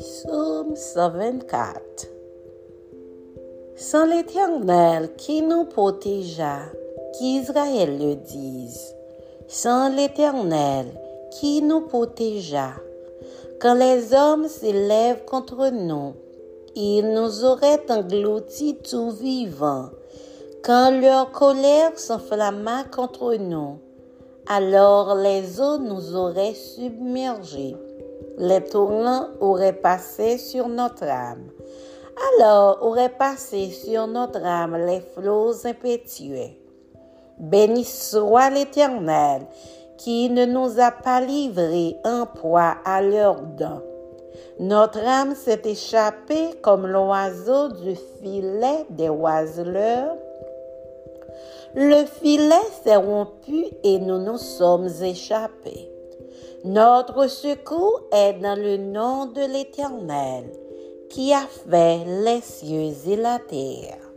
Psaume 124 Sans l'Éternel qui nous protégea, qu'Israël le dise, sans l'Éternel qui nous protégea, quand les hommes s'élèvent contre nous, ils nous auraient engloutis tout vivants. Quand leur colère s'enflamma contre nous, alors les eaux nous auraient submergés. Les torrents auraient passé sur notre âme. Alors auraient passé sur notre âme les flots impétueux. Béni soit l'Éternel qui ne nous a pas livrés en proie à leurs dents. Notre âme s'est échappée comme l'oiseau du filet des oiseleurs le filet s'est rompu et nous nous sommes échappés. Notre secours est dans le nom de l'Éternel qui a fait les cieux et la terre.